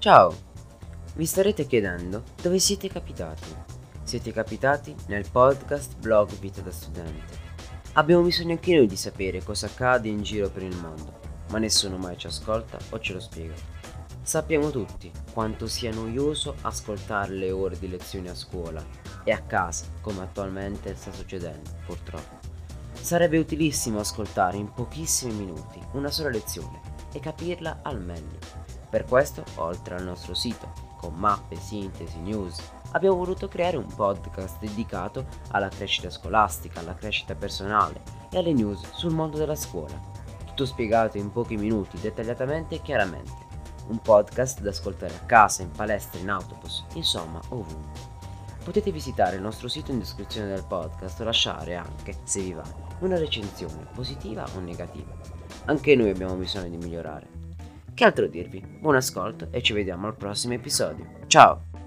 Ciao! Vi starete chiedendo dove siete capitati? Siete capitati nel podcast blog Vita da Studente. Abbiamo bisogno anche noi di sapere cosa accade in giro per il mondo, ma nessuno mai ci ascolta o ce lo spiega. Sappiamo tutti quanto sia noioso ascoltare le ore di lezioni a scuola e a casa, come attualmente sta succedendo, purtroppo. Sarebbe utilissimo ascoltare in pochissimi minuti una sola lezione e capirla al meglio. Per questo, oltre al nostro sito, con mappe, sintesi, news, abbiamo voluto creare un podcast dedicato alla crescita scolastica, alla crescita personale e alle news sul mondo della scuola. Tutto spiegato in pochi minuti, dettagliatamente e chiaramente. Un podcast da ascoltare a casa, in palestra, in autobus, insomma ovunque. Potete visitare il nostro sito in descrizione del podcast o lasciare anche, se vi va, una recensione positiva o negativa. Anche noi abbiamo bisogno di migliorare. Che altro dirvi? Buon ascolto e ci vediamo al prossimo episodio. Ciao!